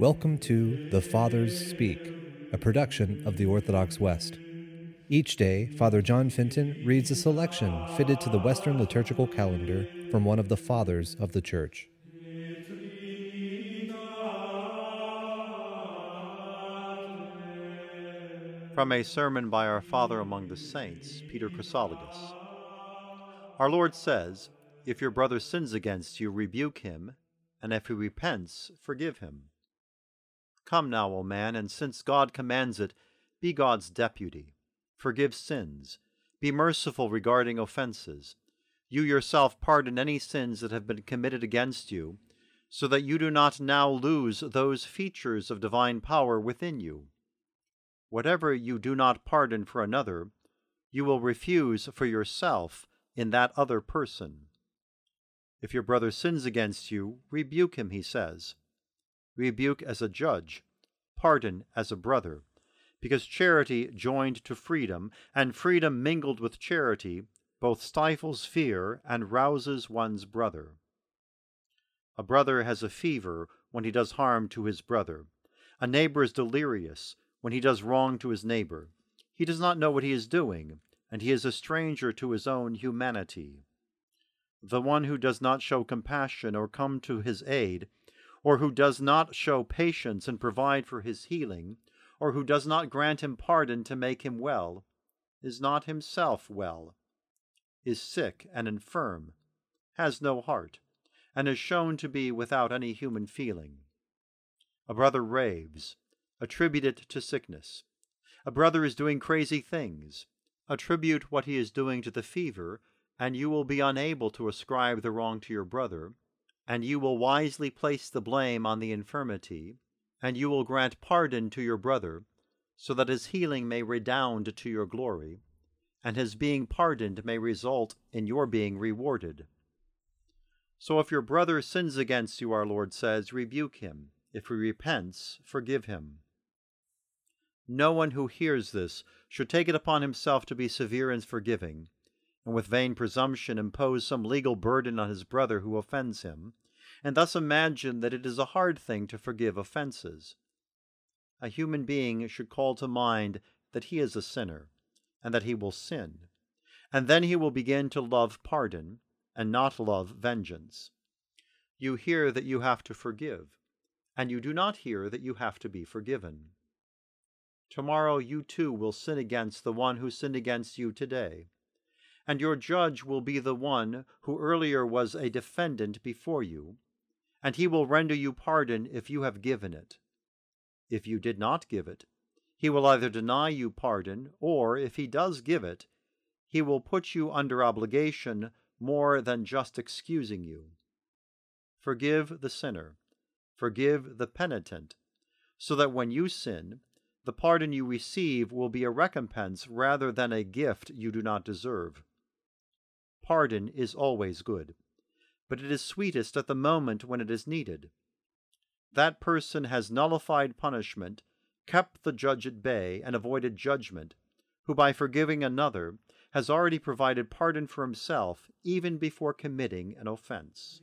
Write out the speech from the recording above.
Welcome to The Fathers Speak, a production of the Orthodox West. Each day, Father John Fenton reads a selection fitted to the Western liturgical calendar from one of the Fathers of the Church. From a sermon by our Father among the Saints, Peter Chrysologus. Our Lord says, If your brother sins against you, rebuke him, and if he repents, forgive him. Come now, O man, and since God commands it, be God's deputy. Forgive sins. Be merciful regarding offenses. You yourself pardon any sins that have been committed against you, so that you do not now lose those features of divine power within you. Whatever you do not pardon for another, you will refuse for yourself in that other person. If your brother sins against you, rebuke him, he says rebuke as a judge, pardon as a brother, because charity joined to freedom, and freedom mingled with charity, both stifles fear and rouses one's brother. A brother has a fever when he does harm to his brother. A neighbor is delirious when he does wrong to his neighbor. He does not know what he is doing, and he is a stranger to his own humanity. The one who does not show compassion or come to his aid or who does not show patience and provide for his healing, or who does not grant him pardon to make him well, is not himself well, is sick and infirm, has no heart, and is shown to be without any human feeling. A brother raves, attribute it to sickness. A brother is doing crazy things. Attribute what he is doing to the fever, and you will be unable to ascribe the wrong to your brother, and you will wisely place the blame on the infirmity, and you will grant pardon to your brother, so that his healing may redound to your glory, and his being pardoned may result in your being rewarded. So if your brother sins against you, our Lord says, rebuke him. If he repents, forgive him. No one who hears this should take it upon himself to be severe and forgiving, and with vain presumption impose some legal burden on his brother who offends him, and thus imagine that it is a hard thing to forgive offenses. A human being should call to mind that he is a sinner, and that he will sin, and then he will begin to love pardon and not love vengeance. You hear that you have to forgive, and you do not hear that you have to be forgiven. Tomorrow you too will sin against the one who sinned against you today and your judge will be the one who earlier was a defendant before you, and he will render you pardon if you have given it. If you did not give it, he will either deny you pardon, or, if he does give it, he will put you under obligation more than just excusing you. Forgive the sinner, forgive the penitent, so that when you sin, the pardon you receive will be a recompense rather than a gift you do not deserve. Pardon is always good, but it is sweetest at the moment when it is needed. That person has nullified punishment, kept the judge at bay, and avoided judgment, who by forgiving another has already provided pardon for himself even before committing an offense.